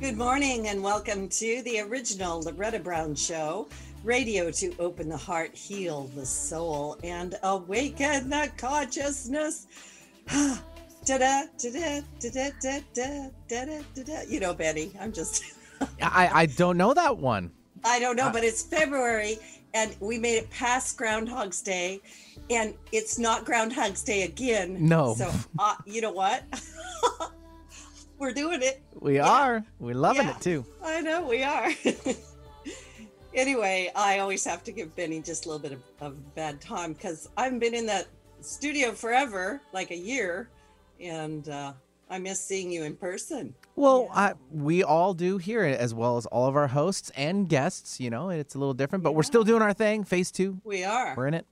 Good morning and welcome to the original Loretta Brown Show. Radio to open the heart, heal the soul, and awaken the consciousness. You know, Betty, I'm just. I, I don't know that one. I don't know, but it's February and we made it past Groundhog's Day and it's not Groundhog's Day again. No. So, uh, you know what? We're doing it. We Yeah. are. We're loving Yeah. it too. I know we are. anyway, I always have to give Benny just a little bit of, of bad time because I've been in that studio forever, like a year, and uh, I miss seeing you in person. Well, Yeah. I, we all do here, as well as all of our hosts and guests. You know, it's a little different, but we're still doing our thing. Phase two, We are. we're in it.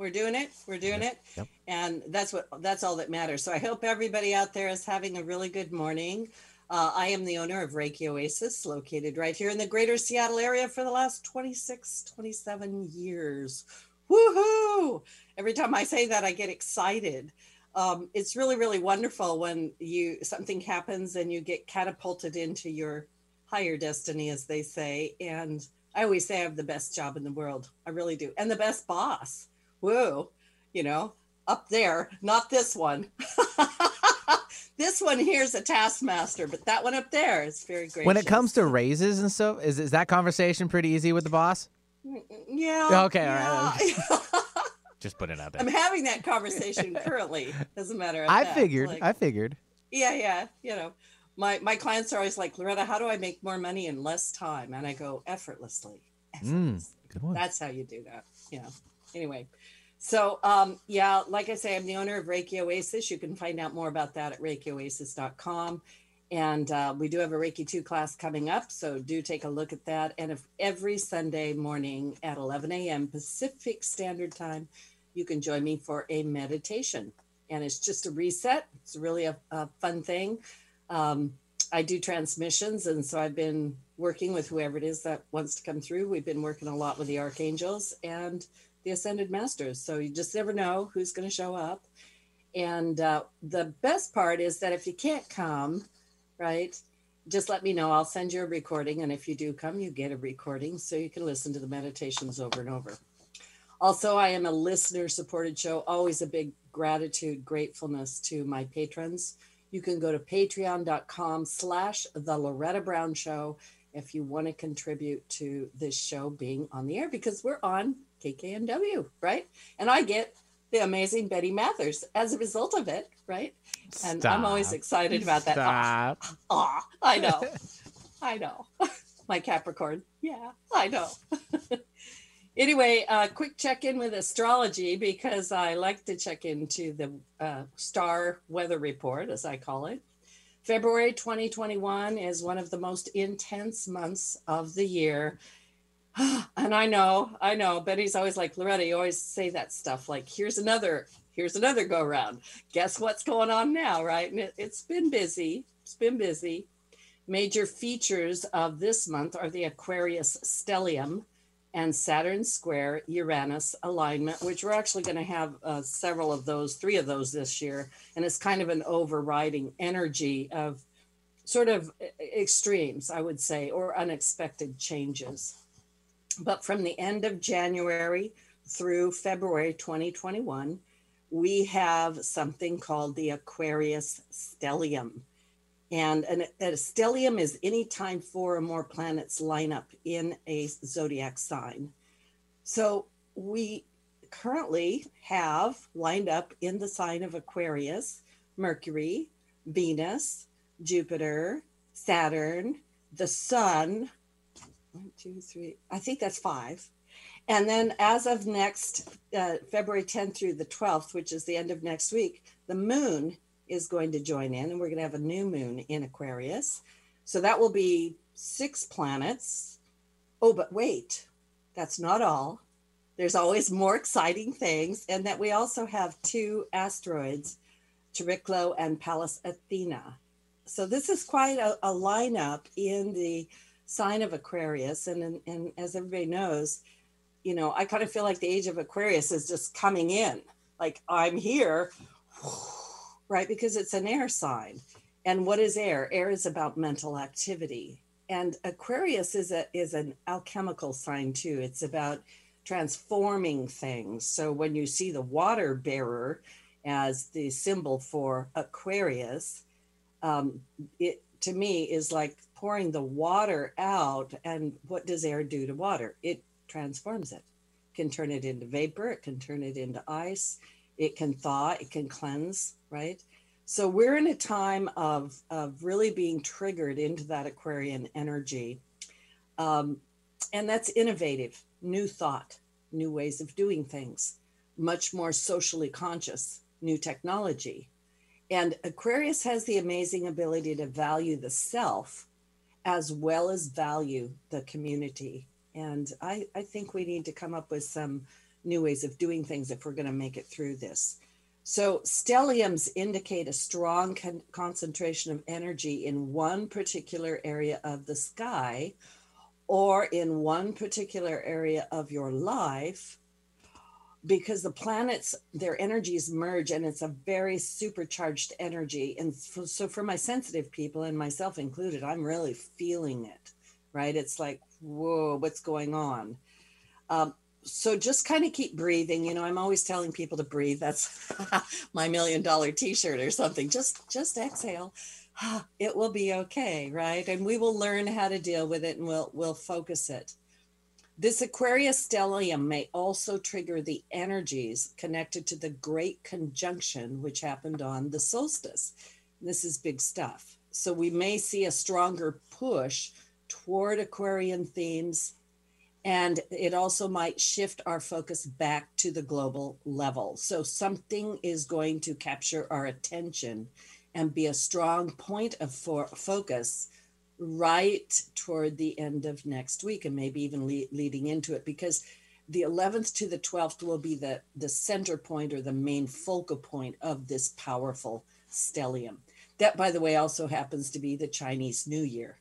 We're doing it. We're doing it. Yep. And that's what that's all that matters. So I hope everybody out there is having a really good morning. Uh, I am the owner of Reiki Oasis, located right here in the greater Seattle area for the last 26, 27 years. Woohoo! Every time I say that, I get excited. Um, it's really, really wonderful when you something happens and you get catapulted into your higher destiny, as they say. And I always say I have the best job in the world. I really do. And the best boss. Whoa, you know, up there, not this one. this one here is a taskmaster, but that one up there is very great. When it comes to raises and stuff, is is that conversation pretty easy with the boss? yeah, Okay, all right. Just put it out there. I'm having that conversation currently. As a matter of I fact, figured. like- I figured. yeah, yeah. You know, my my clients are always like, Loretta, how do I make more money in less time? And I go effortlessly. Mm, effortlessly. good one. That's how you do that. Yeah. Anyway, so um, yeah, like I say, I'm the owner of Reiki Oasis. You can find out more about that at ReikiOasis.com. And uh, we do have a Reiki 2 class coming up. So do take a look at that. And if every Sunday morning at 11 a.m. Pacific Standard Time, you can join me for a meditation. And it's just a reset. It's really a, a fun thing. Um, I do transmissions, and so I've been working with whoever it is that wants to come through. We've been working a lot with the archangels and the ascended masters. So you just never know who's going to show up. And uh, the best part is that if you can't come, right, just let me know. I'll send you a recording. And if you do come, you get a recording so you can listen to the meditations over and over. Also, I am a listener supported show. Always a big gratitude, gratefulness to my patrons. You can go to patreon.com slash the Loretta Brown Show if you want to contribute to this show being on the air because we're on KKNW, right? And I get the amazing Betty Mathers as a result of it, right? And I'm always excited about that. Ah, Stop. ah, I know. I know. My Capricorn. Yeah, I know. anyway, uh, quick check in with astrology because I like to check into the uh, star weather report, as I call it. February 2021 is one of the most intense months of the year. And I know, I know, Betty's always like, Loretta, you always say that stuff like, here's another, here's another go round. Guess what's going on now, right? And it, it's been busy. It's been busy. Major features of this month are the Aquarius stellium and Saturn square Uranus alignment, which we're actually going to have uh, several of those, three of those this year. And it's kind of an overriding energy of sort of extremes, I would say, or unexpected changes. But from the end of January through February 2021, we have something called the Aquarius stellium. And an, a stellium is any time four or more planets line up in a zodiac sign. So we currently have lined up in the sign of Aquarius Mercury, Venus, Jupiter, Saturn, the Sun. One, two, three. I think that's five. And then as of next uh, February 10th through the 12th, which is the end of next week, the moon is going to join in, and we're going to have a new moon in Aquarius. So that will be six planets. Oh, but wait, that's not all. There's always more exciting things, and that we also have two asteroids, Chariklo and Pallas Athena. So this is quite a, a lineup in the sign of Aquarius, and, and and as everybody knows, you know, I kind of feel like the age of Aquarius is just coming in. Like I'm here, right? Because it's an air sign. And what is air? Air is about mental activity. And Aquarius is a is an alchemical sign too. It's about transforming things. So when you see the water bearer as the symbol for Aquarius, um, it to me is like pouring the water out. And what does air do to water? It transforms it. Can turn it into vapor. It can turn it into ice. It can thaw. It can cleanse. Right. So we're in a time of of really being triggered into that Aquarian energy, um, and that's innovative, new thought, new ways of doing things, much more socially conscious, new technology and Aquarius has the amazing ability to value the self as well as value the community. And I, I think we need to come up with some new ways of doing things if we're going to make it through this. So, stelliums indicate a strong con- concentration of energy in one particular area of the sky or in one particular area of your life because the planets their energies merge and it's a very supercharged energy. And so for my sensitive people and myself included i'm really feeling it right? It's like whoa what's going on? Um, so just kind of keep breathing. You know i'm always telling people to breathe. That's my million dollar t-shirt or something. Just just exhale. It will be okay right? And we will learn how to deal with it and we'll we'll focus it this Aquarius stellium may also trigger the energies connected to the Great Conjunction, which happened on the solstice. This is big stuff. So we may see a stronger push toward Aquarian themes, and it also might shift our focus back to the global level. So something is going to capture our attention and be a strong point of for- focus right toward the end of next week and maybe even le- leading into it because the 11th to the 12th will be the the center point or the main focal point of this powerful stellium. That by the way also happens to be the chinese new year.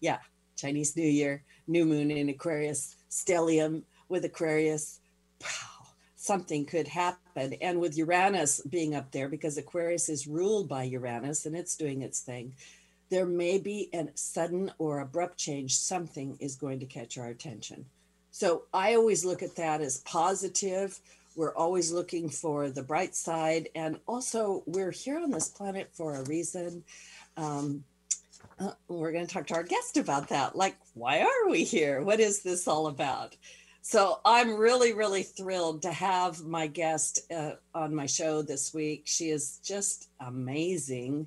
Yeah chinese new year new moon in aquarius stellium with aquarius. Something could happen. And with uranus being up there because aquarius is ruled by uranus and it's doing its thing there may be a sudden or abrupt change. Something is going to catch our attention. So I always look at that as positive. We're always looking for the bright side. And also, we're here on this planet for a reason. Um, uh, we're going to talk to our guest about that. Like, why are we here? What is this all about? So I'm really, really thrilled to have my guest uh, on my show this week. She is just amazing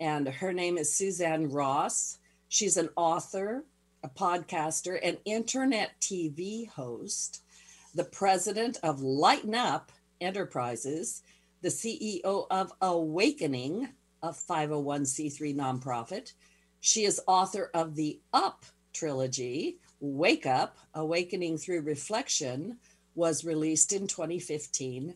and her name is Suzanne Ross. She's an author, a podcaster, an internet TV host, the president of Lighten Up Enterprises, the CEO of Awakening, a 501c3 nonprofit. She is author of the Up trilogy, Wake Up, Awakening Through Reflection, was released in 2015.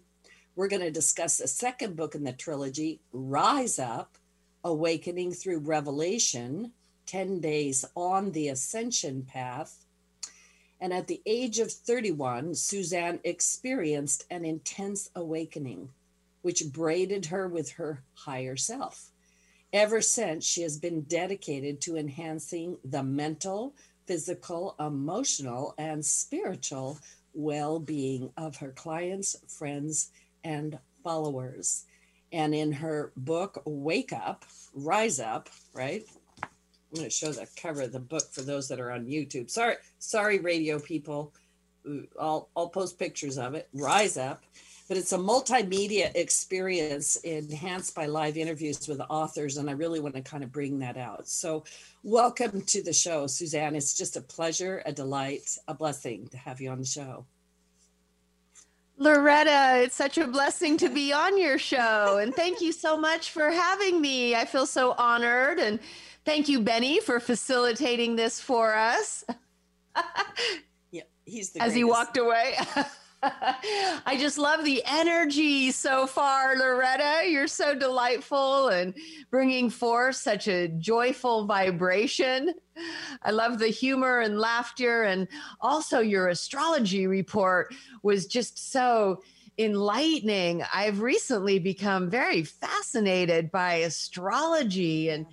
We're going to discuss the second book in the trilogy, Rise Up, Awakening Through Revelation, 10 Days on the Ascension Path. And at the age of 31, Suzanne experienced an intense awakening, which braided her with her higher self. Ever since, she has been dedicated to enhancing the mental, physical, emotional, and spiritual well being of her clients, friends, and followers. And in her book, Wake Up, Rise Up, right? I'm going to show the cover of the book for those that are on YouTube. Sorry, sorry, radio people. I'll, I'll post pictures of it. Rise Up. But it's a multimedia experience enhanced by live interviews with authors. And I really want to kind of bring that out. So, welcome to the show, Suzanne. It's just a pleasure, a delight, a blessing to have you on the show. Loretta, it's such a blessing to be on your show. And thank you so much for having me. I feel so honored. And thank you, Benny, for facilitating this for us. yeah, he's the As greatest. he walked away. I just love the energy so far, Loretta. You're so delightful and bringing forth such a joyful vibration. I love the humor and laughter. And also, your astrology report was just so enlightening. I've recently become very fascinated by astrology and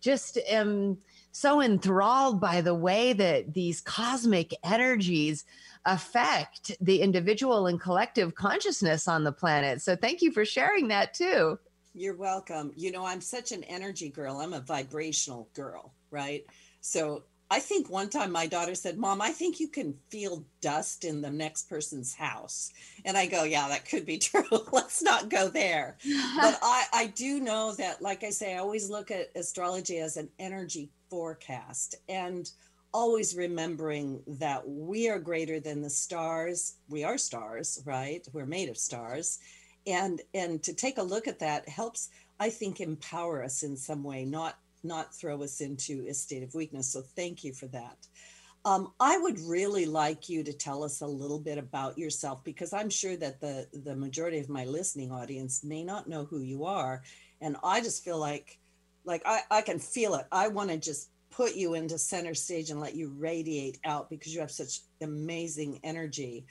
just am so enthralled by the way that these cosmic energies affect the individual and collective consciousness on the planet. So thank you for sharing that too. You're welcome. You know, I'm such an energy girl. I'm a vibrational girl, right? So I think one time my daughter said, Mom, I think you can feel dust in the next person's house. And I go, Yeah, that could be true. Let's not go there. but I, I do know that, like I say, I always look at astrology as an energy forecast and always remembering that we are greater than the stars. We are stars, right? We're made of stars. And and to take a look at that helps i think empower us in some way not not throw us into a state of weakness. So thank you for that. Um, i would really like you to tell us a little bit about yourself because i'm sure that the the majority of my listening audience may not know who you are. And i just feel like like i, I can feel it. I want to just put you into center stage and let you radiate out because you have such amazing energy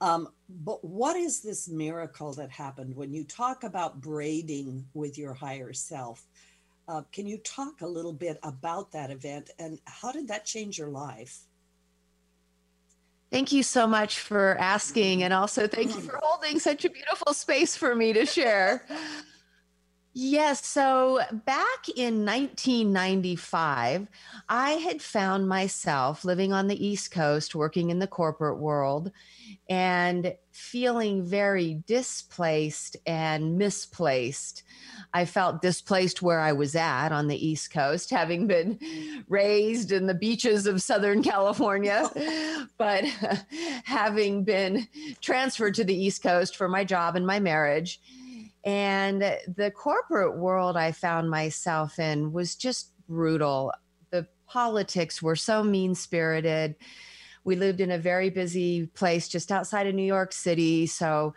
um, but what is this miracle that happened when you talk about braiding with your higher self? Uh, can you talk a little bit about that event and how did that change your life? Thank you so much for asking. And also, thank you for holding such a beautiful space for me to share. Yes. So back in 1995, I had found myself living on the East Coast, working in the corporate world, and feeling very displaced and misplaced. I felt displaced where I was at on the East Coast, having been raised in the beaches of Southern California, but having been transferred to the East Coast for my job and my marriage and the corporate world I found myself in was just brutal. The politics were so mean spirited. We lived in a very busy place just outside of New York City. So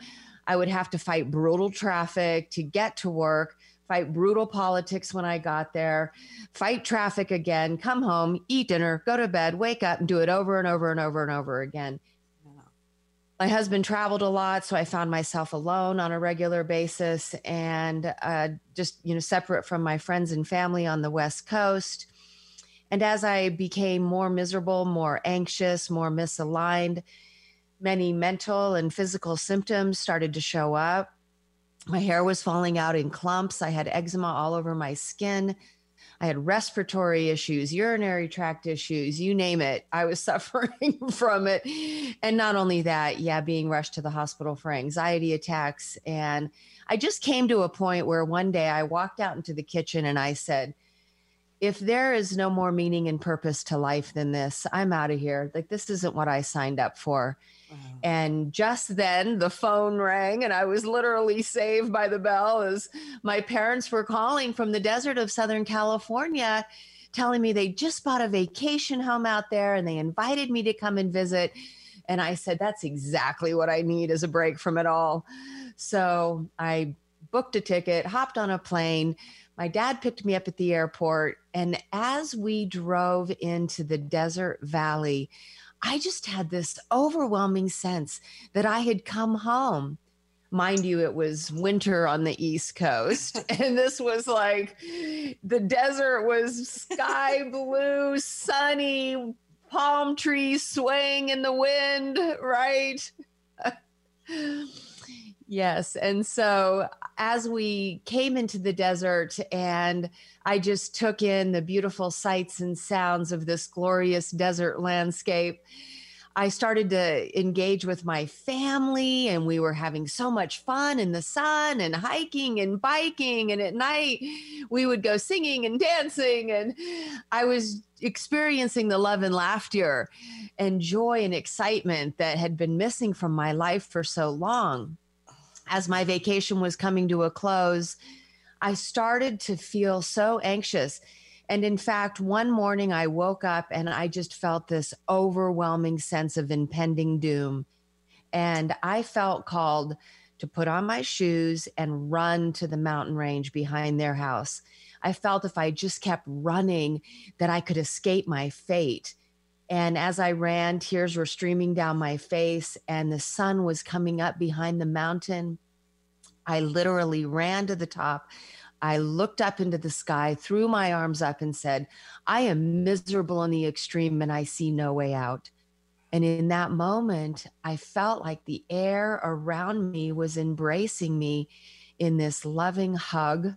I would have to fight brutal traffic to get to work, fight brutal politics when I got there, fight traffic again, come home, eat dinner, go to bed, wake up, and do it over and over and over and over again my husband traveled a lot so i found myself alone on a regular basis and uh, just you know separate from my friends and family on the west coast. And as i became more miserable more anxious more misaligned many mental and physical symptoms started to show up. My hair was falling out in clumps. I had eczema all over my skin I had respiratory issues, urinary tract issues, you name it. I was suffering from it. And not only that, yeah, being rushed to the hospital for anxiety attacks. And I just came to a point where one day I walked out into the kitchen and I said, if there is no more meaning and purpose to life than this, I'm out of here. Like, this isn't what I signed up for. And just then the phone rang, and I was literally saved by the bell as my parents were calling from the desert of Southern California, telling me they just bought a vacation home out there and they invited me to come and visit. And I said, That's exactly what I need as a break from it all. So I booked a ticket, hopped on a plane. My dad picked me up at the airport. And as we drove into the desert valley, I just had this overwhelming sense that I had come home. Mind you, it was winter on the East Coast. and this was like the desert was sky blue, sunny, palm trees swaying in the wind, right? yes. And so as we came into the desert and I just took in the beautiful sights and sounds of this glorious desert landscape. I started to engage with my family, and we were having so much fun in the sun and hiking and biking. And at night, we would go singing and dancing. And I was experiencing the love and laughter and joy and excitement that had been missing from my life for so long. As my vacation was coming to a close, I started to feel so anxious. And in fact, one morning I woke up and I just felt this overwhelming sense of impending doom. And I felt called to put on my shoes and run to the mountain range behind their house. I felt if I just kept running, that I could escape my fate. And as I ran, tears were streaming down my face, and the sun was coming up behind the mountain. I literally ran to the top. I looked up into the sky, threw my arms up, and said, I am miserable in the extreme and I see no way out. And in that moment, I felt like the air around me was embracing me in this loving hug.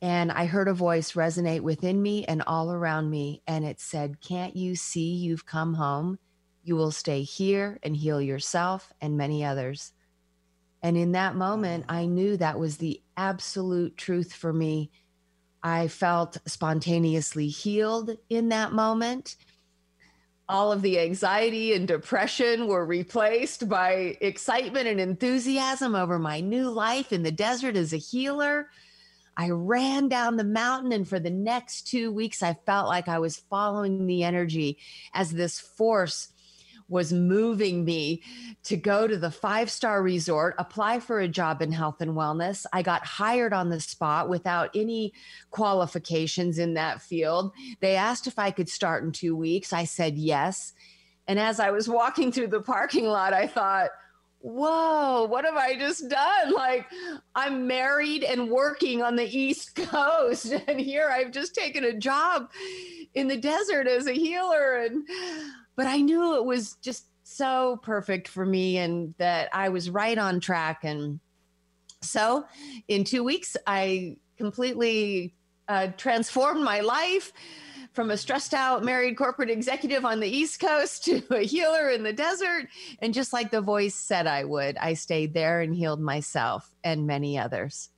And I heard a voice resonate within me and all around me. And it said, Can't you see you've come home? You will stay here and heal yourself and many others. And in that moment, I knew that was the absolute truth for me. I felt spontaneously healed in that moment all of the anxiety and depression were replaced by excitement and enthusiasm over my new life in the desert as a healer. I ran down the mountain, and for the next two weeks, I felt like I was following the energy as this force was moving me to go to the five star resort, apply for a job in health and wellness. I got hired on the spot without any qualifications in that field. They asked if I could start in two weeks. I said yes. And as I was walking through the parking lot, I thought, whoa, what have I just done? Like, I'm married and working on the East Coast. And here I've just taken a job in the desert as a healer. And but I knew it was just so perfect for me and that I was right on track. And so in two weeks, I completely uh, transformed my life from a stressed out married corporate executive on the East Coast to a healer in the desert. And just like the voice said I would, I stayed there and healed myself and many others.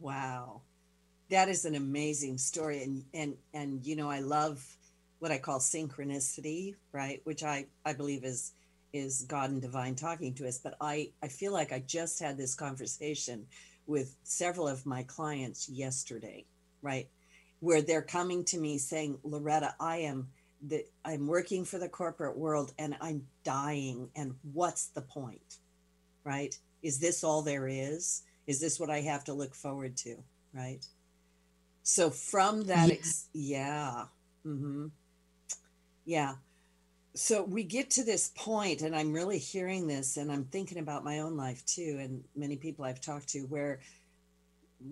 Wow. That is an amazing story. And, and, and, you know, I love what I call synchronicity, right? Which I, I believe is is God and divine talking to us. But I, I feel like I just had this conversation with several of my clients yesterday, right? Where they're coming to me saying, Loretta, I am the I'm working for the corporate world and I'm dying. And what's the point? Right? Is this all there is? Is this what I have to look forward to? Right. So from that, yeah. Ex- yeah. Mm-hmm. Yeah. So we get to this point, and I'm really hearing this, and I'm thinking about my own life too, and many people I've talked to, where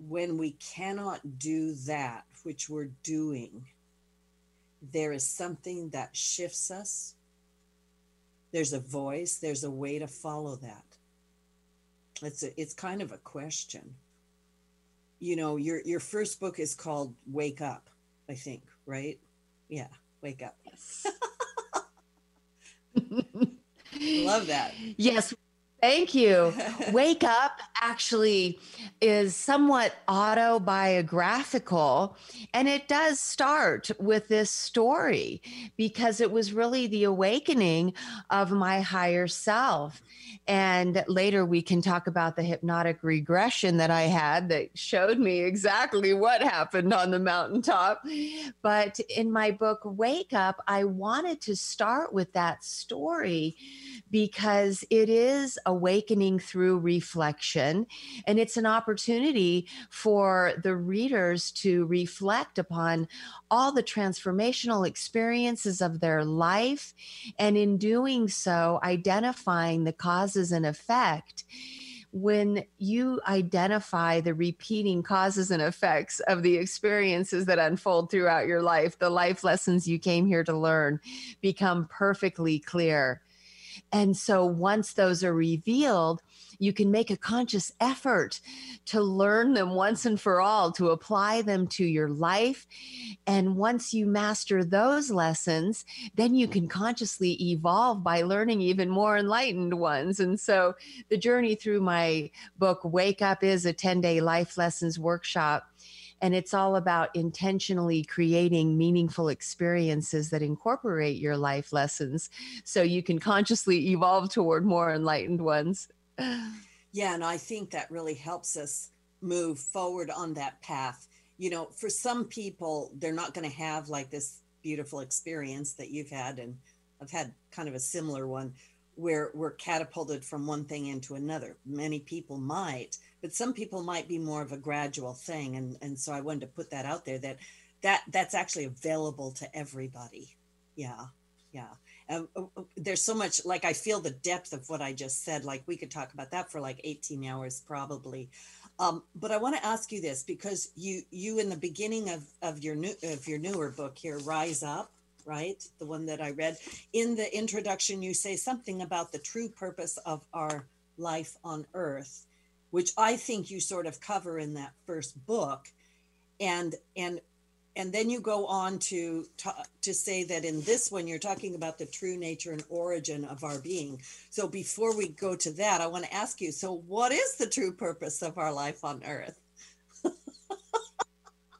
when we cannot do that which we're doing, there is something that shifts us. There's a voice, there's a way to follow that. It's a, it's kind of a question. You know, your your first book is called Wake Up, I think, right? Yeah wake up. Love that. Yes. Thank you. Wake Up actually is somewhat autobiographical, and it does start with this story because it was really the awakening of my higher self. And later we can talk about the hypnotic regression that I had that showed me exactly what happened on the mountaintop. But in my book, Wake Up, I wanted to start with that story because it is awakening through reflection. And it's an opportunity for the readers to reflect upon all the transformational experiences of their life. And in doing so, identifying the causes and effect when you identify the repeating causes and effects of the experiences that unfold throughout your life, the life lessons you came here to learn become perfectly clear. And so once those are revealed, you can make a conscious effort to learn them once and for all, to apply them to your life. And once you master those lessons, then you can consciously evolve by learning even more enlightened ones. And so the journey through my book, Wake Up, is a 10 day life lessons workshop and it's all about intentionally creating meaningful experiences that incorporate your life lessons so you can consciously evolve toward more enlightened ones. Yeah, and I think that really helps us move forward on that path. You know, for some people, they're not going to have like this beautiful experience that you've had, and I've had kind of a similar one where we're catapulted from one thing into another. Many people might, but some people might be more of a gradual thing and and so i wanted to put that out there that that that's actually available to everybody yeah yeah. Um, there's so much like I feel the depth of what I just said. Like we could talk about that for like 18 hours probably. Um, but I want to ask you this because you you in the beginning of of your new of your newer book here, Rise Up, right? The one that I read in the introduction, you say something about the true purpose of our life on Earth, which I think you sort of cover in that first book, and and and then you go on to to say that in this one you're talking about the true nature and origin of our being. So before we go to that i want to ask you so what is the true purpose of our life on earth?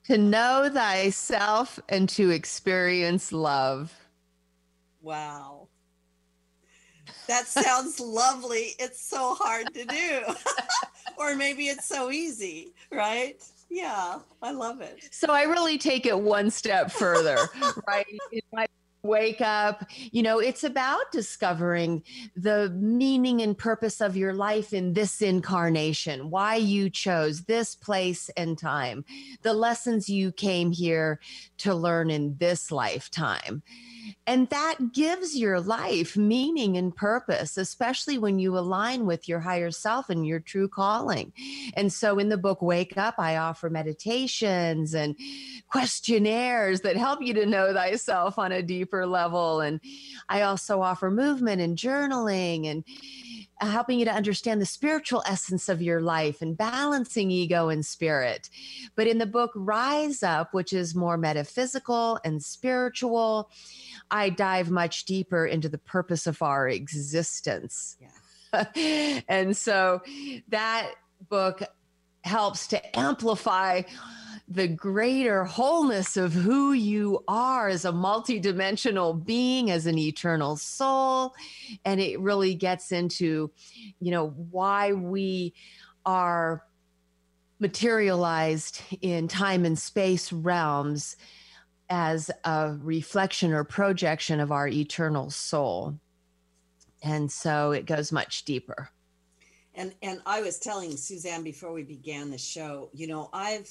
To know thyself and to experience love. Wow. That sounds lovely. It's so hard to do or maybe it's so easy right yeah, I love it. So I really take it one step further, right? Wake up, you know, it's about discovering the meaning and purpose of your life in this incarnation, why you chose this place and time, the lessons you came here to learn in this lifetime. And that gives your life meaning and purpose, especially when you align with your higher self and your true calling. And so in the book, Wake Up, I offer meditations and questionnaires that help you to know thyself on a deeper level. And I also offer movement and journaling and helping you to understand the spiritual essence of your life and balancing ego and spirit. But in the book Rise Up, which is more metaphysical and spiritual, I dive much deeper into the purpose of our existence. Yeah. and so that book helps to amplify the greater wholeness of who you are as a multidimensional being, as an eternal soul. And it really gets into, you know, why we are materialized in time and space realms as a reflection or projection of our eternal soul. And so it goes much deeper. And and I was telling Suzanne before we began the show, you know, I've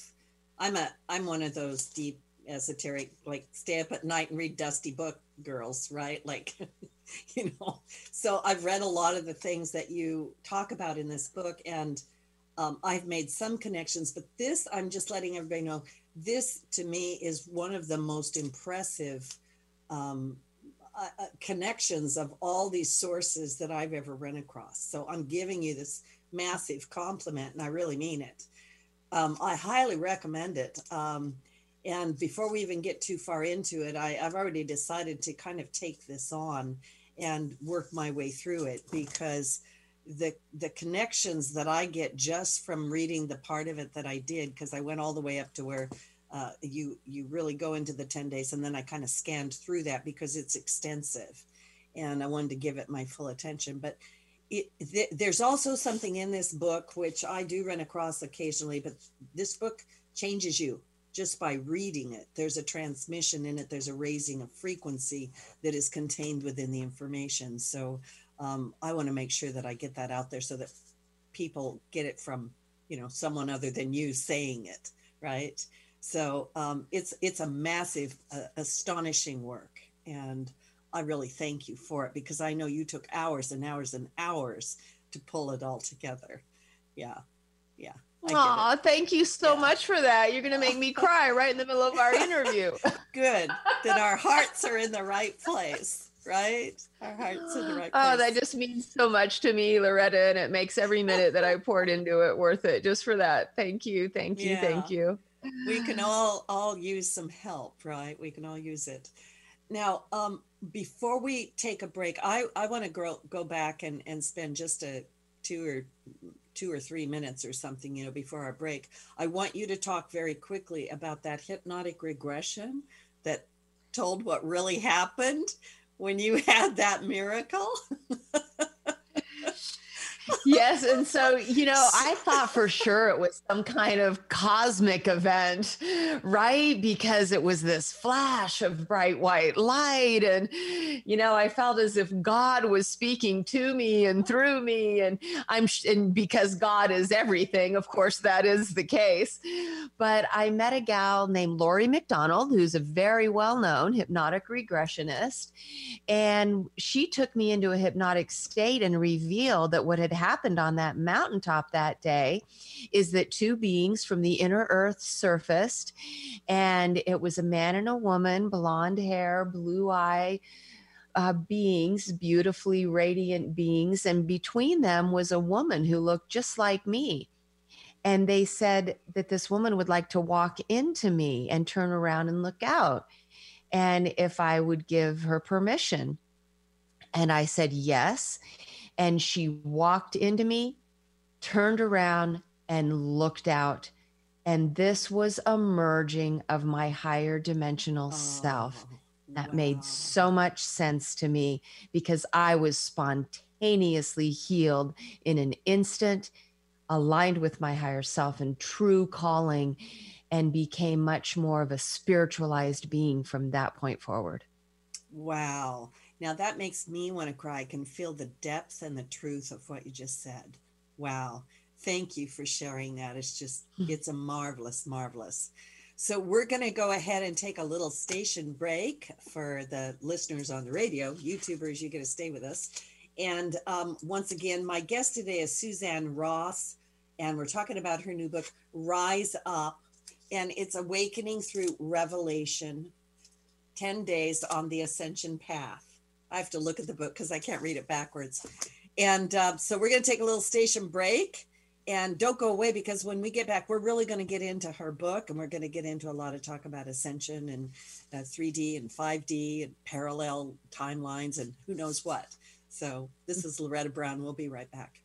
I'm a I'm one of those deep esoteric like stay up at night and read dusty book girls, right? Like you know. So I've read a lot of the things that you talk about in this book and um, I've made some connections, but this I'm just letting everybody know this to me is one of the most impressive um, uh, uh, connections of all these sources that I've ever run across. So I'm giving you this massive compliment, and I really mean it. Um, I highly recommend it. Um, and before we even get too far into it, I, I've already decided to kind of take this on and work my way through it because the the connections that I get just from reading the part of it that I did because I went all the way up to where uh, you you really go into the 10 days and then I kind of scanned through that because it's extensive and I wanted to give it my full attention. But it, th- there's also something in this book which I do run across occasionally but this book changes you just by reading it. There's a transmission in it. There's a raising of frequency that is contained within the information. So um, I want to make sure that I get that out there so that people get it from you know someone other than you saying it, right? So um, it's it's a massive, uh, astonishing work, and I really thank you for it because I know you took hours and hours and hours to pull it all together. Yeah, yeah. Aw, thank you so yeah. much for that. You're going to make me cry right in the middle of our interview. Good. that our hearts are in the right place right? Our hearts in the right oh, place. Oh, that just means so much to me, Loretta, and it makes every minute that I poured into it worth it just for that. Thank you, thank you, yeah. thank you. We can all all use some help, right? We can all use it. Now, um, before we take a break, I I want to go go back and and spend just a two or two or three minutes or something, you know, before our break. I want you to talk very quickly about that hypnotic regression that told what really happened when you had that miracle? yes. And so, you know, I thought for sure it was some kind of cosmic event, right? Because it was this flash of bright white light. And, you know, I felt as if God was speaking to me and through me. And I'm, and because God is everything, of course, that is the case. But I met a gal named Laurie McDonald, who's a very well known hypnotic regressionist. And she took me into a hypnotic state and revealed that what had happened on that mountaintop that day is that two beings from the inner earth surfaced, and it was a man and a woman, blonde hair, blue eye. Uh, beings, beautifully radiant beings, and between them was a woman who looked just like me. And they said that this woman would like to walk into me and turn around and look out. And if I would give her permission. And I said, yes. And she walked into me, turned around, and looked out. And this was a merging of my higher dimensional oh, self. That wow. made so much sense to me because I was spontaneously healed in an instant, aligned with my higher self and true calling, and became much more of a spiritualized being from that point forward. Wow. Now that makes me want to cry. I can feel the depth and the truth of what you just said. Wow. Thank you for sharing that. It's just, hmm. it's a marvelous, marvelous. So we're going to go ahead and take a little station break for the listeners on the radio. YouTubers, you're going to stay with us. And um, once again, my guest today is Suzanne Ross, and we're talking about her new book, Rise Up. And it's Awakening Through Revelation 10 Days on the Ascension Path. I have to look at the book because I can't read it backwards. And uh, so we're going to take a little station break and don't go away because when we get back, we're really going to get into her book and we're going to get into a lot of talk about ascension and uh, 3D and 5D and parallel timelines and who knows what. So this is Loretta Brown. We'll be right back.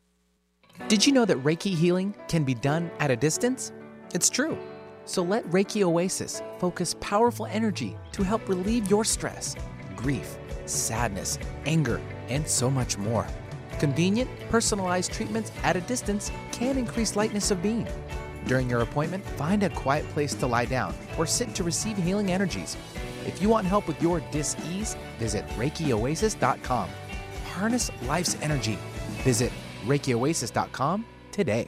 Did you know that Reiki healing can be done at a distance? It's true. So let Reiki Oasis focus powerful energy to help relieve your stress, grief, sadness, anger, and so much more. Convenient, personalized treatments at a distance can increase lightness of being. During your appointment, find a quiet place to lie down or sit to receive healing energies. If you want help with your dis-ease, visit ReikiOasis.com. Harness life's energy. Visit ReikiOasis.com today.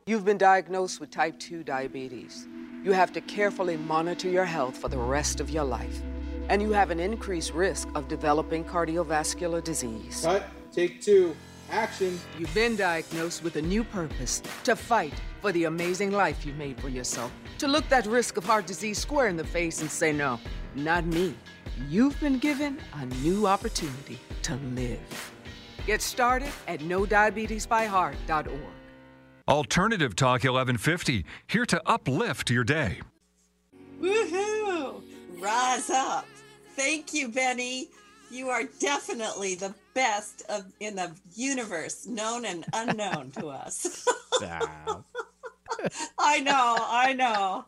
You've been diagnosed with type 2 diabetes. You have to carefully monitor your health for the rest of your life and you have an increased risk of developing cardiovascular disease. Cut, take two, action. You've been diagnosed with a new purpose to fight for the amazing life you made for yourself, to look that risk of heart disease square in the face and say, no, not me. You've been given a new opportunity to live. Get started at nodiabetesbyheart.org. Alternative Talk 1150, here to uplift your day. Woohoo! Rise up. Thank you, Benny. You are definitely the best of in the universe, known and unknown to us. I know, I know.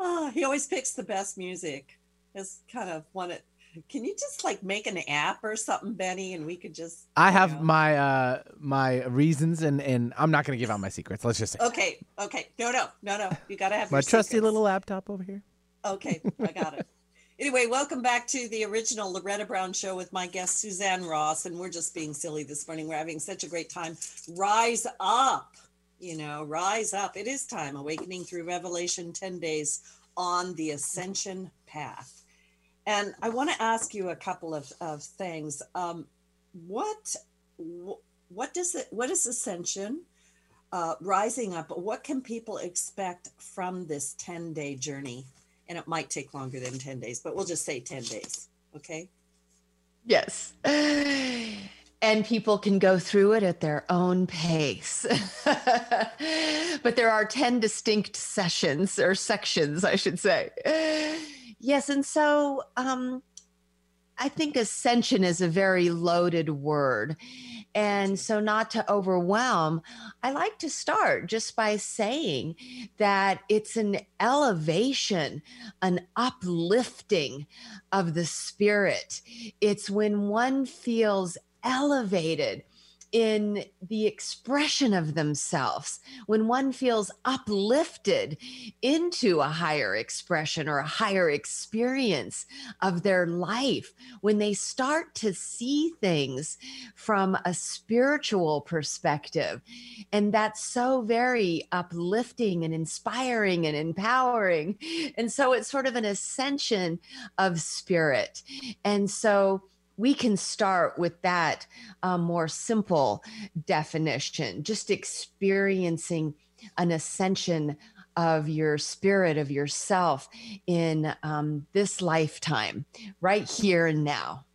oh, he always picks the best music. It's kind of one it. Can you just like make an app or something, Benny, and we could just I have know. my uh my reasons and and I'm not gonna give out my secrets. Let's just say Okay, okay. No, no, no, no. You gotta have my trusty secrets. little laptop over here. Okay, I got it. Anyway, welcome back to the original Loretta Brown show with my guest Suzanne Ross. And we're just being silly this morning. We're having such a great time. Rise up, you know, rise up. It is time. Awakening through Revelation 10 days on the ascension path. And I want to ask you a couple of, of things. Um, what what does it what is ascension? Uh, rising up, what can people expect from this 10 day journey and it might take longer than 10 days, but we'll just say 10 days. Okay. Yes. and people can go through it at their own pace. but there are 10 distinct sessions or sections, I should say. Yes. And so um, I think ascension is a very loaded word. And so, not to overwhelm, I like to start just by saying that it's an elevation, an uplifting of the spirit. It's when one feels elevated in the expression of themselves, when one feels uplifted into a higher expression or a higher experience of their life, when they start to see things from a spiritual perspective. And that's so very uplifting and inspiring and empowering. And so it's sort of an ascension of spirit. And so, we can start with that um, more simple definition, just experiencing an ascension of your spirit, of yourself in um, this lifetime, right here and now.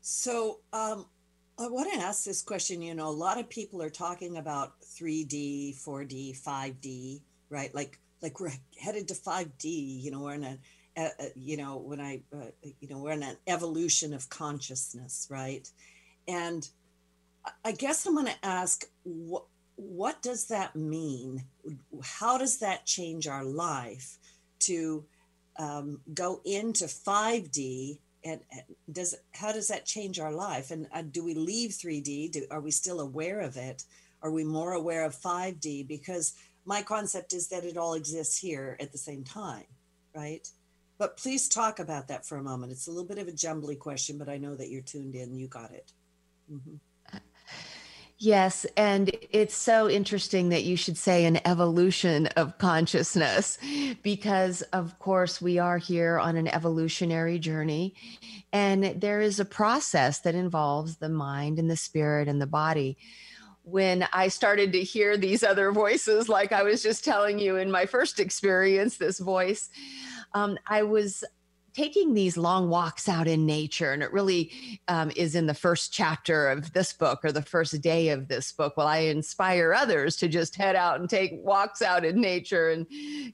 So, um, I want to ask this question. You know, a lot of people are talking about 3D, 4D, 5D, right? Like, like we're headed to 5D. You know, we're in a uh, you know, when I, uh, you know, we're in an evolution of consciousness, right? And I guess I'm going to ask, what what does that mean? How does that change our life to um, go into 5D? And does how does that change our life? And uh, do we leave 3D? Do, are we still aware of it? Are we more aware of 5D? Because my concept is that it all exists here at the same time, right? But please talk about that for a moment. It's a little bit of a jumbly question, but I know that you're tuned in. You got it. Mm-hmm. Yes. And it's so interesting that you should say an evolution of consciousness, because of course we are here on an evolutionary journey. And there is a process that involves the mind and the spirit and the body. When I started to hear these other voices, like I was just telling you in my first experience, this voice, um, I was taking these long walks out in nature and it really um, is in the first chapter of this book or the first day of this book. While i inspire others to just head out and take walks out in nature and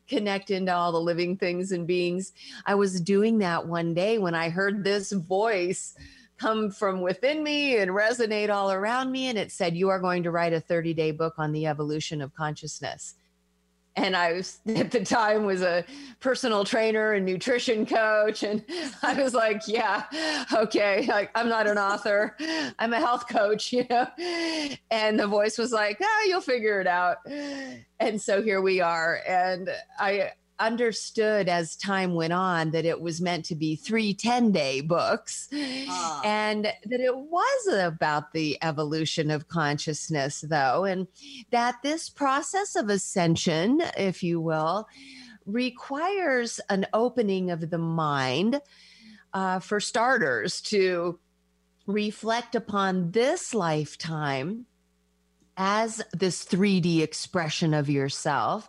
connect into all the living things and beings. I was doing that one day when i heard this voice come from within me and resonate all around me and it said you are going to write a 30 day book on the evolution of consciousness and I was at the time was a personal trainer and nutrition coach. And I was like yeah okay like I'm not an author. I'm a health coach you know? And the voice was like ah you'll figure it out. And so here we are. And I understood as time went on that it was meant to be three 10 day books ah. and that it was about the evolution of consciousness, though, and that this process of ascension, if you will, requires an opening of the mind uh, for starters to reflect upon this lifetime as this 3D expression of yourself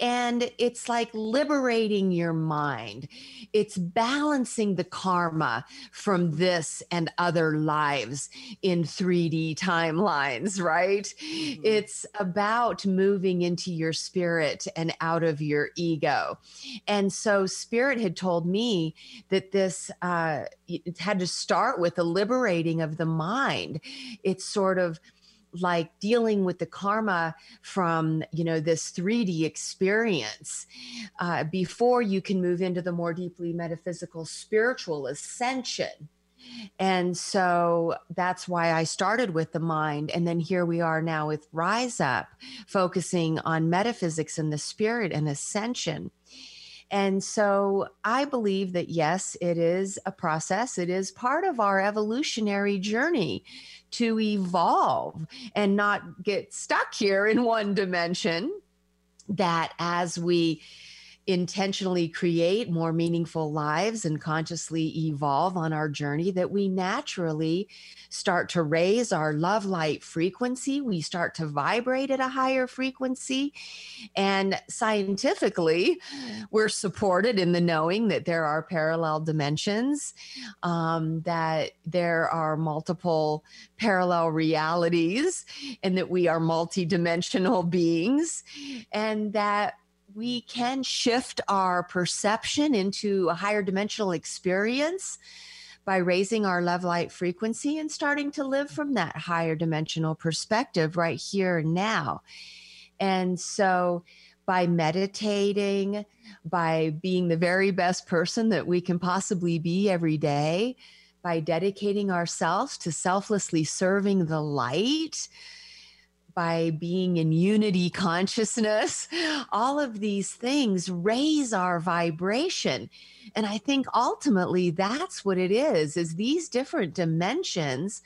and it's like liberating your mind. It's balancing the karma from this and other lives in 3D timelines, right? Mm-hmm. It's about moving into your spirit and out of your ego. And so, Spirit had told me that this uh, it had to start with the liberating of the mind. It's sort of like dealing with the karma from you know this 3d experience uh, before you can move into the more deeply metaphysical spiritual ascension and so that's why I started with the mind. And then here we are now with Rise Up, focusing on metaphysics and the spirit and ascension. And so I believe that yes, it is a process, it is part of our evolutionary journey to evolve and not get stuck here in one dimension. That as we intentionally create more meaningful lives and consciously evolve on our journey that we naturally start to raise our love light frequency. We start to vibrate at a higher frequency. And scientifically, we're supported in the knowing that there are parallel dimensions, um, that there are multiple parallel realities, and that we are multidimensional beings, and that we can shift our perception into a higher dimensional experience by raising our love light frequency and starting to live from that higher dimensional perspective right here and now. And so, by meditating, by being the very best person that we can possibly be every day, by dedicating ourselves to selflessly serving the light, by being in unity consciousness, all of these things raise our vibration. And I think ultimately that's what it is, is these different dimensions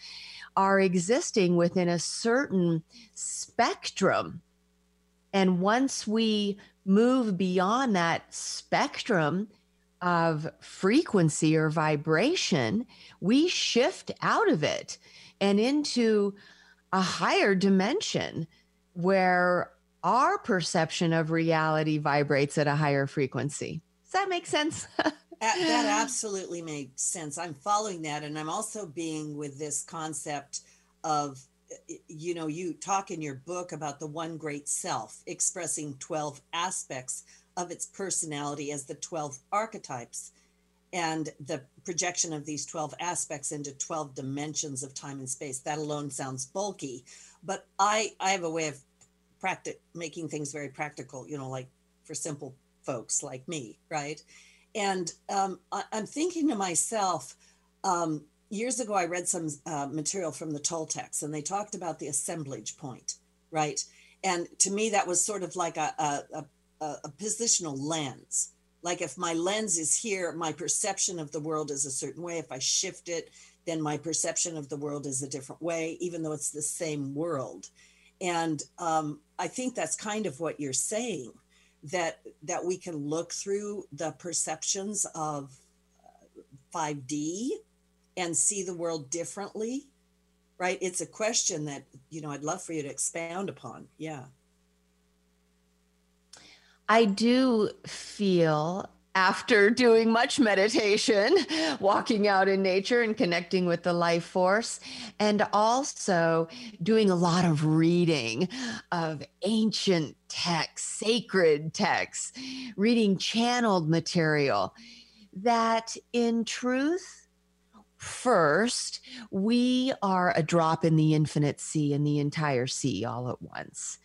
are existing within a certain spectrum. And once we move beyond that spectrum of frequency or vibration, we shift out of it and into a higher dimension where our perception of reality vibrates at a higher frequency. Does that make sense? that absolutely makes sense. I'm following that. And I'm also being with this concept of, you know, you talk in your book about the one great self, expressing 12 aspects of its personality as the 12 archetypes and the projection of these 12 aspects into 12 dimensions of time and space. That alone sounds bulky but i i have a way of practice making things very practical you know like for simple folks like me right? And um, I, am thinking to myself um, years ago i read some uh, material from the toltecs and they talked about the assemblage point right? And to me that was sort of like a, a, a, a positional lens like if my lens is here my perception of the world is a certain way. If i shift it then my perception of the world is a different way even though it's the same world. And um, i think that's kind of what you're saying that that we can look through the perceptions of 5d uh, and see the world differently right? It's a question that you know i'd love for you to expound upon. Yeah I do feel after doing much meditation, walking out in nature and connecting with the life force, and also doing a lot of reading of ancient texts, sacred texts, reading channeled material, that in truth, First, we are a drop in the infinite sea and the entire sea all at once.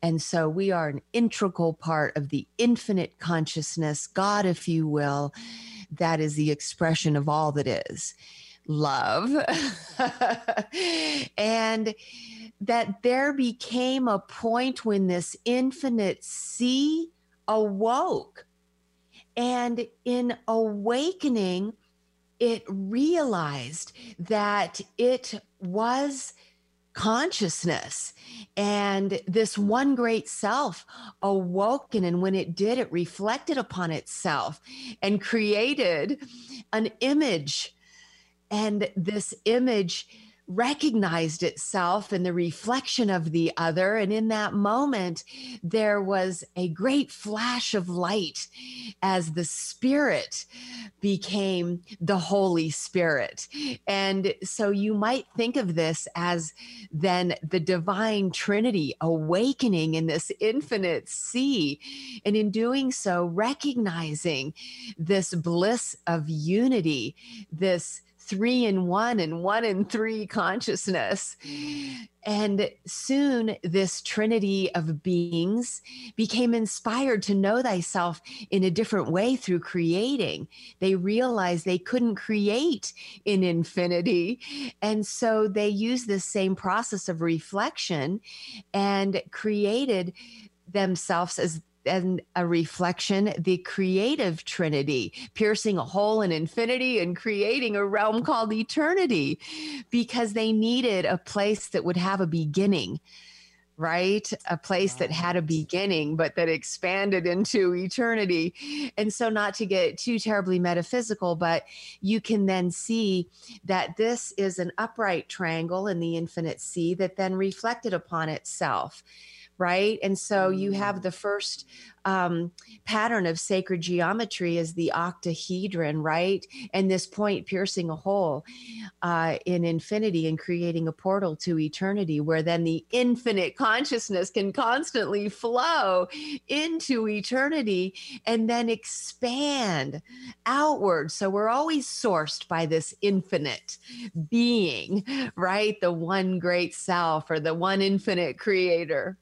And so we are an integral part of the infinite consciousness, God, if you will, that is the expression of all that is love. and that there became a point when this infinite sea awoke. And in awakening, it realized that it was consciousness. And this one great self awoken and when it did it reflected upon itself and created an image. And this image recognized itself in the reflection of the other. And in that moment, there was a great flash of light as the Spirit became the Holy Spirit. And so you might think of this as then the divine Trinity awakening in this infinite sea. And in doing so, recognizing this bliss of unity, this three in one and one in three consciousness. And soon this trinity of beings became inspired to know thyself in a different way through creating. They realized they couldn't create in infinity. And so they used this same process of reflection and created themselves as and a reflection, the creative trinity, piercing a hole in infinity and creating a realm called eternity because they needed a place that would have a beginning right? A place that had a beginning, but that expanded into eternity. And so, not to get too terribly metaphysical, but you can then see that this is an upright triangle in the infinite sea that then reflected upon itself right? And so you have mm. the first um, pattern of sacred geometry is the octahedron, right? And this point piercing a hole uh, in infinity and creating a portal to eternity, where then the infinite consciousness can constantly flow into eternity and then expand outward. So we're always sourced by this infinite being, right? The one great self or the one infinite creator.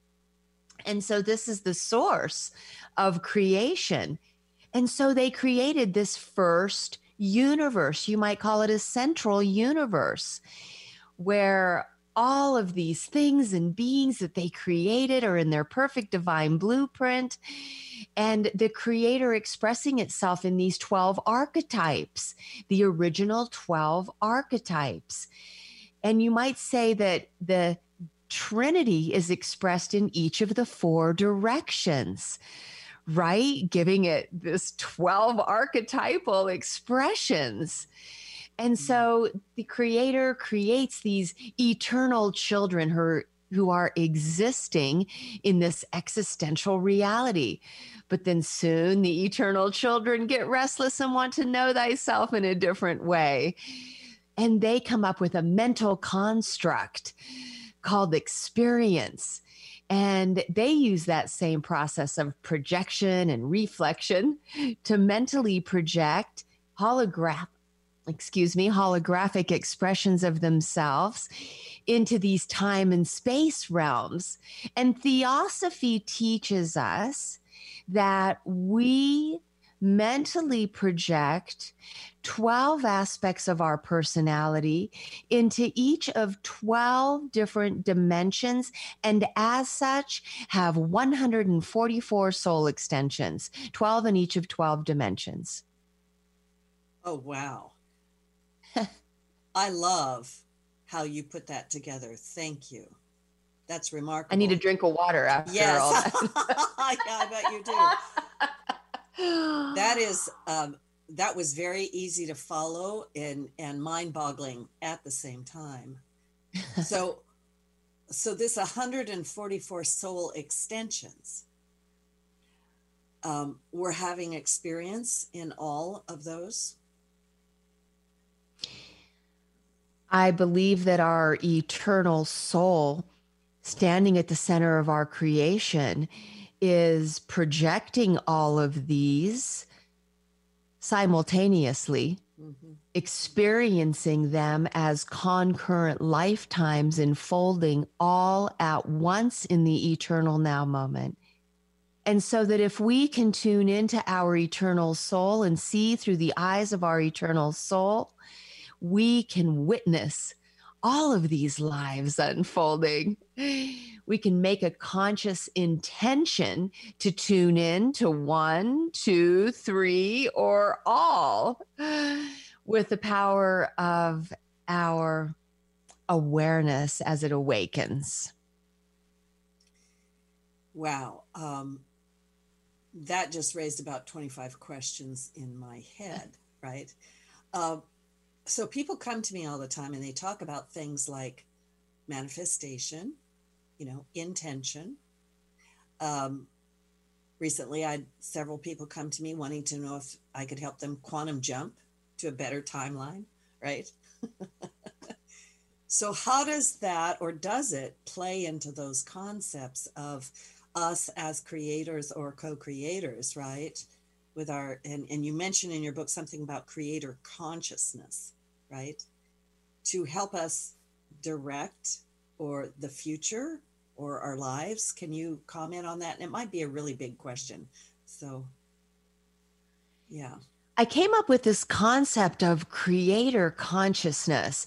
And so this is the source of creation. And so they created this first universe. You might call it a central universe where all of these things and beings that they created are in their perfect divine blueprint. And the creator expressing itself in these 12 archetypes, the original 12 archetypes. And you might say that the Trinity is expressed in each of the four directions, right? Giving it this 12 archetypal expressions. And mm. so the creator creates these eternal children who, who are existing in this existential reality. But then soon the eternal children get restless and want to know thyself in a different way. And they come up with a mental construct called experience. And they use that same process of projection and reflection to mentally project holograph excuse me, holographic expressions of themselves into these time and space realms. And theosophy teaches us that we mentally project 12 aspects of our personality into each of 12 different dimensions, and as such, have 144 soul extensions, 12 in each of 12 dimensions. Oh, wow. I love how you put that together. Thank you. That's remarkable. I need a drink of water after yes. all that. yeah, I bet you do. that is um, that was very easy to follow and and mind-boggling at the same time. so so this 144 soul extensions um, we're having experience in all of those i believe that our eternal soul standing at the center of our creation is projecting all of these simultaneously, mm-hmm. experiencing them as concurrent lifetimes unfolding all at once in the eternal now moment. And so that if we can tune into our eternal soul and see through the eyes of our eternal soul, we can witness all of these lives unfolding we can make a conscious intention to tune in to one, two, three, or all with the power of our awareness as it awakens. Wow. Um, that just raised about 25 questions in my head, right? Uh, so people come to me all the time and they talk about things like manifestation, you know, intention. Um, recently, I had several people come to me wanting to know if I could help them quantum jump to a better timeline, right? so, how does that or does it play into those concepts of us as creators or co creators, right? With our, and, and you mentioned in your book something about creator consciousness, right? To help us direct or the future or our lives? Can you comment on that? And it might be a really big question. So, yeah. I came up with this concept of creator consciousness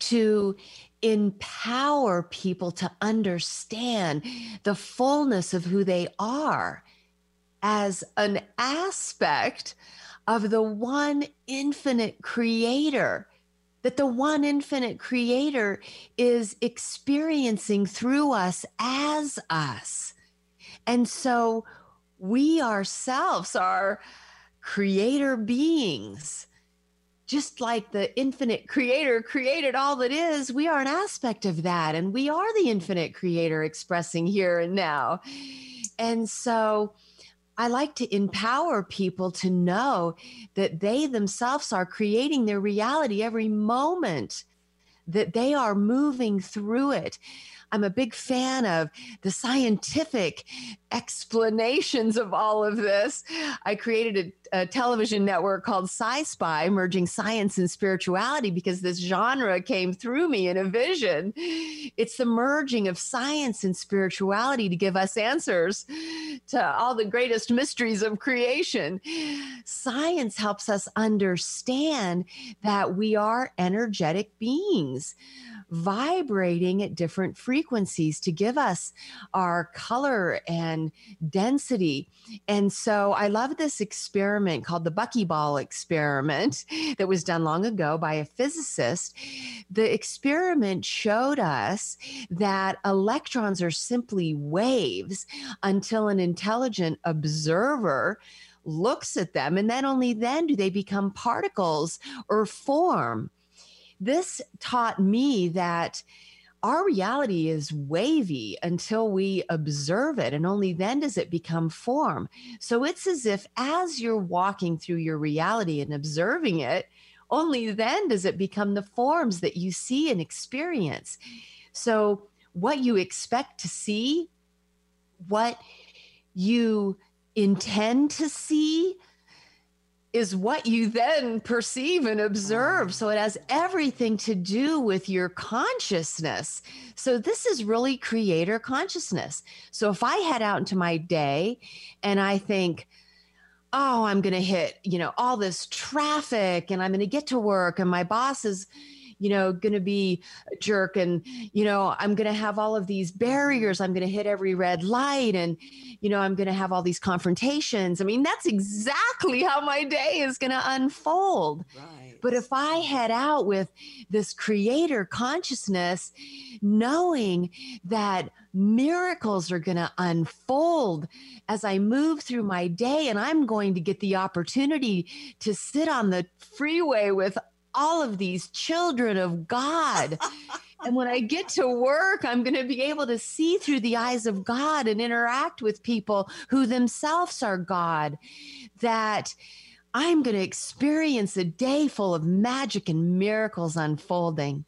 to empower people to understand the fullness of who they are as an aspect of the one infinite creator that the one infinite creator is experiencing through us as us. And so we ourselves are creator beings. Just like the infinite creator created all that is, we are an aspect of that. And we are the infinite creator expressing here and now. And so, I like to empower people to know that they themselves are creating their reality every moment, that they are moving through it. I'm a big fan of the scientific explanations of all of this. I created a, a television network called Sci Spi, merging science and spirituality, because this genre came through me in a vision. It's the merging of science and spirituality to give us answers to all the greatest mysteries of creation. Science helps us understand that we are energetic beings vibrating at different frequencies to give us our color and density. And so I love this experiment called the Buckyball experiment that was done long ago by a physicist. The experiment showed us that electrons are simply waves until an intelligent observer looks at them and then only then do they become particles or form this taught me that our reality is wavy until we observe it, and only then does it become form. So it's as if as you're walking through your reality and observing it, only then does it become the forms that you see and experience. So, what you expect to see, what you intend to see, is what you then perceive and observe. So it has everything to do with your consciousness. So this is really creator consciousness. So if I head out into my day and I think, oh, I'm going to hit, you know, all this traffic and I'm going to get to work and my boss is, you know, going to be a jerk and, you know, I'm going to have all of these barriers. I'm going to hit every red light and, you know, I'm going to have all these confrontations. I mean, that's exactly how my day is going to unfold. Right. But if I head out with this creator consciousness, knowing that miracles are going to unfold as I move through my day, and I'm going to get the opportunity to sit on the freeway with all of these children of God. and when I get to work, I'm going to be able to see through the eyes of God and interact with people who themselves are God. That I'm going to experience a day full of magic and miracles unfolding.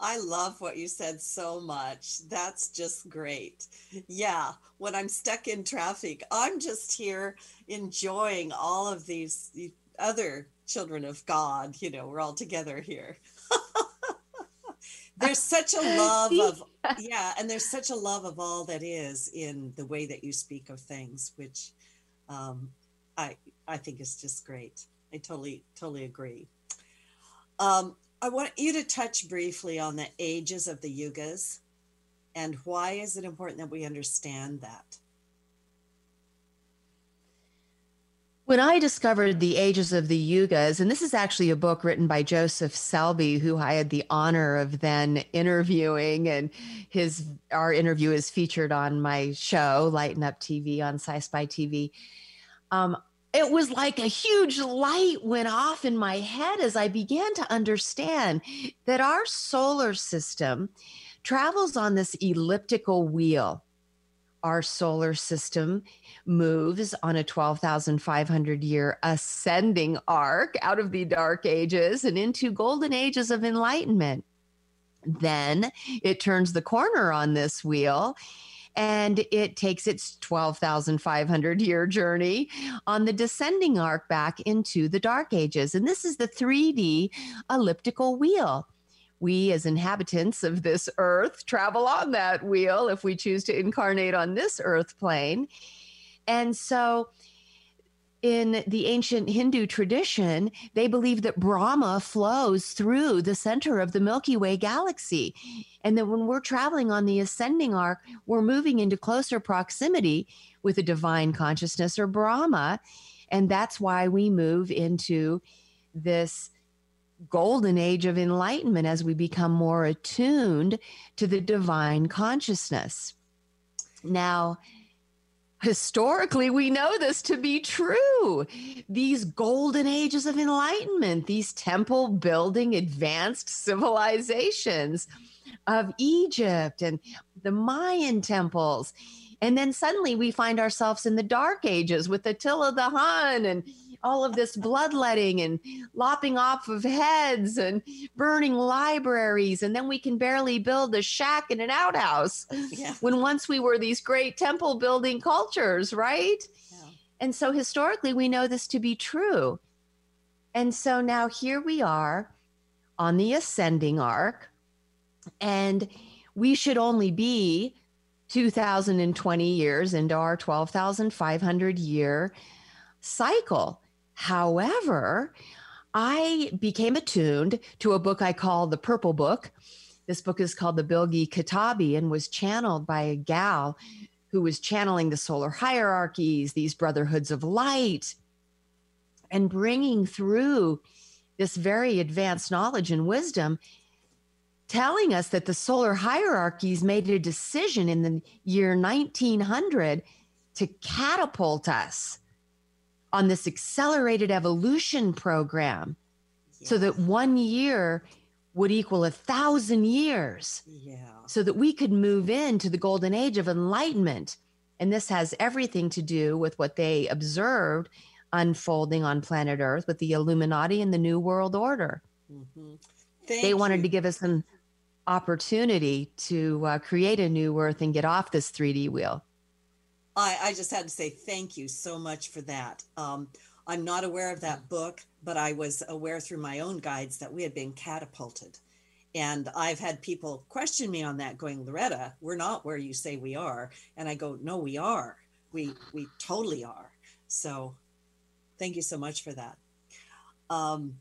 I love what you said so much. That's just great. Yeah, when I'm stuck in traffic, I'm just here enjoying all of these other children of God. You know, we're all together here. there's such a love of yeah, and there's such a love of all that is in the way that you speak of things, which um, I I think is just great. I totally totally agree. Um, I want you to touch briefly on the ages of the yugas and why is it important that we understand that? When I discovered the ages of the yugas, and this is actually a book written by Joseph Selbie, who I had the honor of then interviewing, and his our interview is featured on my show, Lighten Up TV on Sci-Spi TV. Um, it was like a huge light went off in my head as I began to understand that our solar system travels on this elliptical wheel. Our solar system moves on a 12,500 year ascending arc out of the dark ages and into golden ages of enlightenment. Then it turns the corner on this wheel and it takes its 12,500 year journey on the descending arc back into the dark ages. And this is the 3D elliptical wheel we as inhabitants of this earth travel on that wheel if we choose to incarnate on this earth plane. And so in the ancient Hindu tradition, they believe that Brahma flows through the center of the Milky Way galaxy. And that when we're traveling on the ascending arc, we're moving into closer proximity with a divine consciousness or Brahma. And that's why we move into this golden age of enlightenment as we become more attuned to the divine consciousness. Now, historically, we know this to be true. These golden ages of enlightenment, these temple building advanced civilizations of Egypt and the Mayan temples. And then suddenly we find ourselves in the dark ages with Attila the Hun and all of this bloodletting and lopping off of heads and burning libraries. And then we can barely build a shack and an outhouse Yeah. when once we were these great temple building cultures, right? Yeah. And so historically, we know this to be true. And so now here we are on the ascending arc, and we should only be 2020 years into our 12,500 year cycle. However, I became attuned to a book I call the Purple Book. This book is called the Bilgi Kitabi and was channeled by a gal who was channeling the solar hierarchies, these brotherhoods of light, and bringing through this very advanced knowledge and wisdom, telling us that the solar hierarchies made a decision in the year 1900 to catapult us on this accelerated evolution program so that one year would equal a thousand years Yeah. so that we could move into the golden age of enlightenment. And this has everything to do with what they observed unfolding on planet Earth with the Illuminati and the New World Order. Mhm. they wanted you. to give us an opportunity to uh, create a new Earth and get off this 3D wheel. I, I just had to say thank you so much for that. Um, I'm not aware of that book, but I was aware through my own guides that we had been catapulted. And I've had people question me on that, going, Loretta, we're not where you say we are. And I go, no, we are. We we totally are. So thank you so much for that. Um,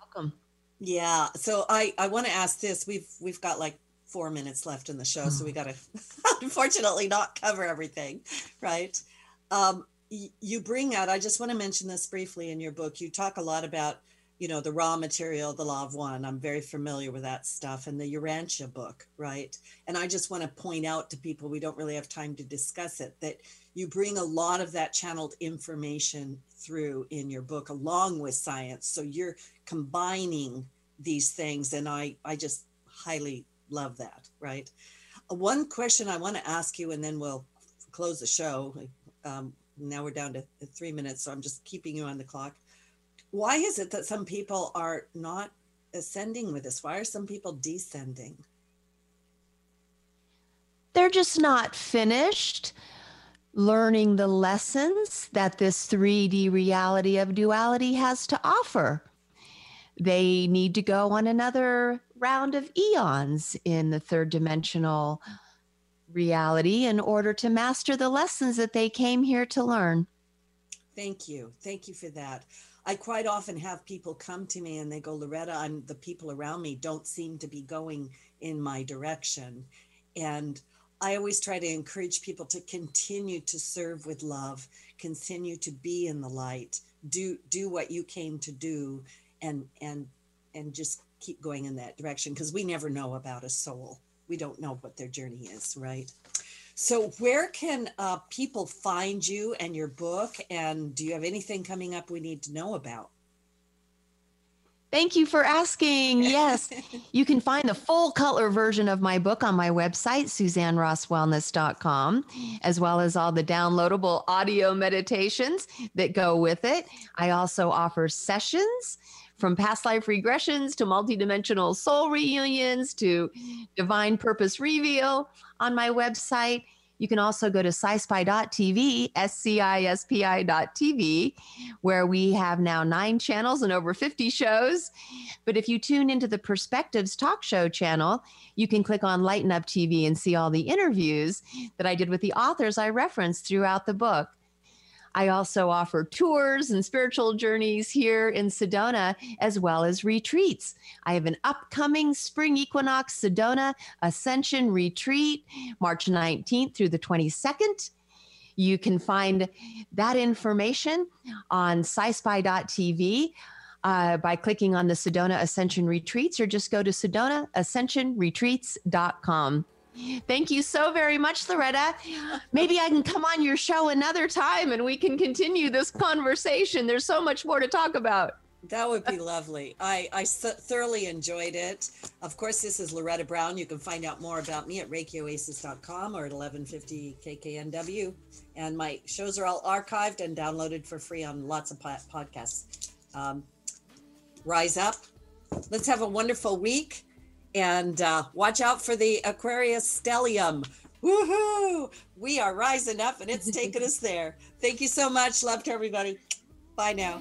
Welcome. yeah. So I I want to ask this. We've we've got like four minutes left in the show, so we got to unfortunately not cover everything, right? Um, y- you bring out. I just want to mention this briefly in your book. You talk a lot about you know the Ra Material, the law of one. I'm very familiar with that stuff, and the Urantia book, right? And I just want to point out to people we don't really have time to discuss it that you bring a lot of that channeled information through in your book along with science so you're combining these things and i i just highly love that right? One question i want to ask you and then we'll close the show. Um, now we're down to three minutes so i'm just keeping you on the clock. Why is it that some people are not ascending with us why are some people descending? They're just not finished learning the lessons that this 3D reality of duality has to offer. They need to go on another round of eons in the third dimensional reality in order to master the lessons that they came here to learn. Thank you. Thank you for that. I quite often have people come to me and they go, Loretta, I'm the people around me don't seem to be going in my direction. And I always try to encourage people to continue to serve with love, continue to be in the light, do do what you came to do and and and just keep going in that direction because we never know about a soul. We don't know what their journey is, right? So, where can uh, people find you and your book? And do you have anything coming up we need to know about? Thank you for asking. Yes, you can find the full color version of my book on my website, suzannerosswellness.com, as well as all the downloadable audio meditations that go with it. I also offer sessions from past life regressions to multidimensional soul reunions to divine purpose reveal on my website. You can also go to scispi.tv, S-C-I-S-P-I.tv, where we have now nine channels and over 50 shows. But if you tune into the Perspectives talk show channel, you can click on Lighten Up TV and see all the interviews that I did with the authors I referenced throughout the book. I also offer tours and spiritual journeys here in Sedona, as well as retreats. I have an upcoming spring equinox Sedona Ascension retreat, March 19th through the 22nd. You can find that information on scispi.tv. uh, by clicking on the Sedona Ascension Retreats or just go to SedonaAscensionRetreats.com. Thank you so very much, Loretta. Maybe I can come on your show another time and we can continue this conversation. There's so much more to talk about. That would be lovely. I, I thoroughly enjoyed it. Of course, this is Loretta Brown. You can find out more about me at ReikiOasis.com or at 1150 KKNW. And my shows are all archived and downloaded for free on lots of podcasts. Um, rise up. Let's have a wonderful week and uh, watch out for the Aquarius stellium. Woohoo! We are rising up and it's taking us there. Thank you so much. Love to everybody. Bye now.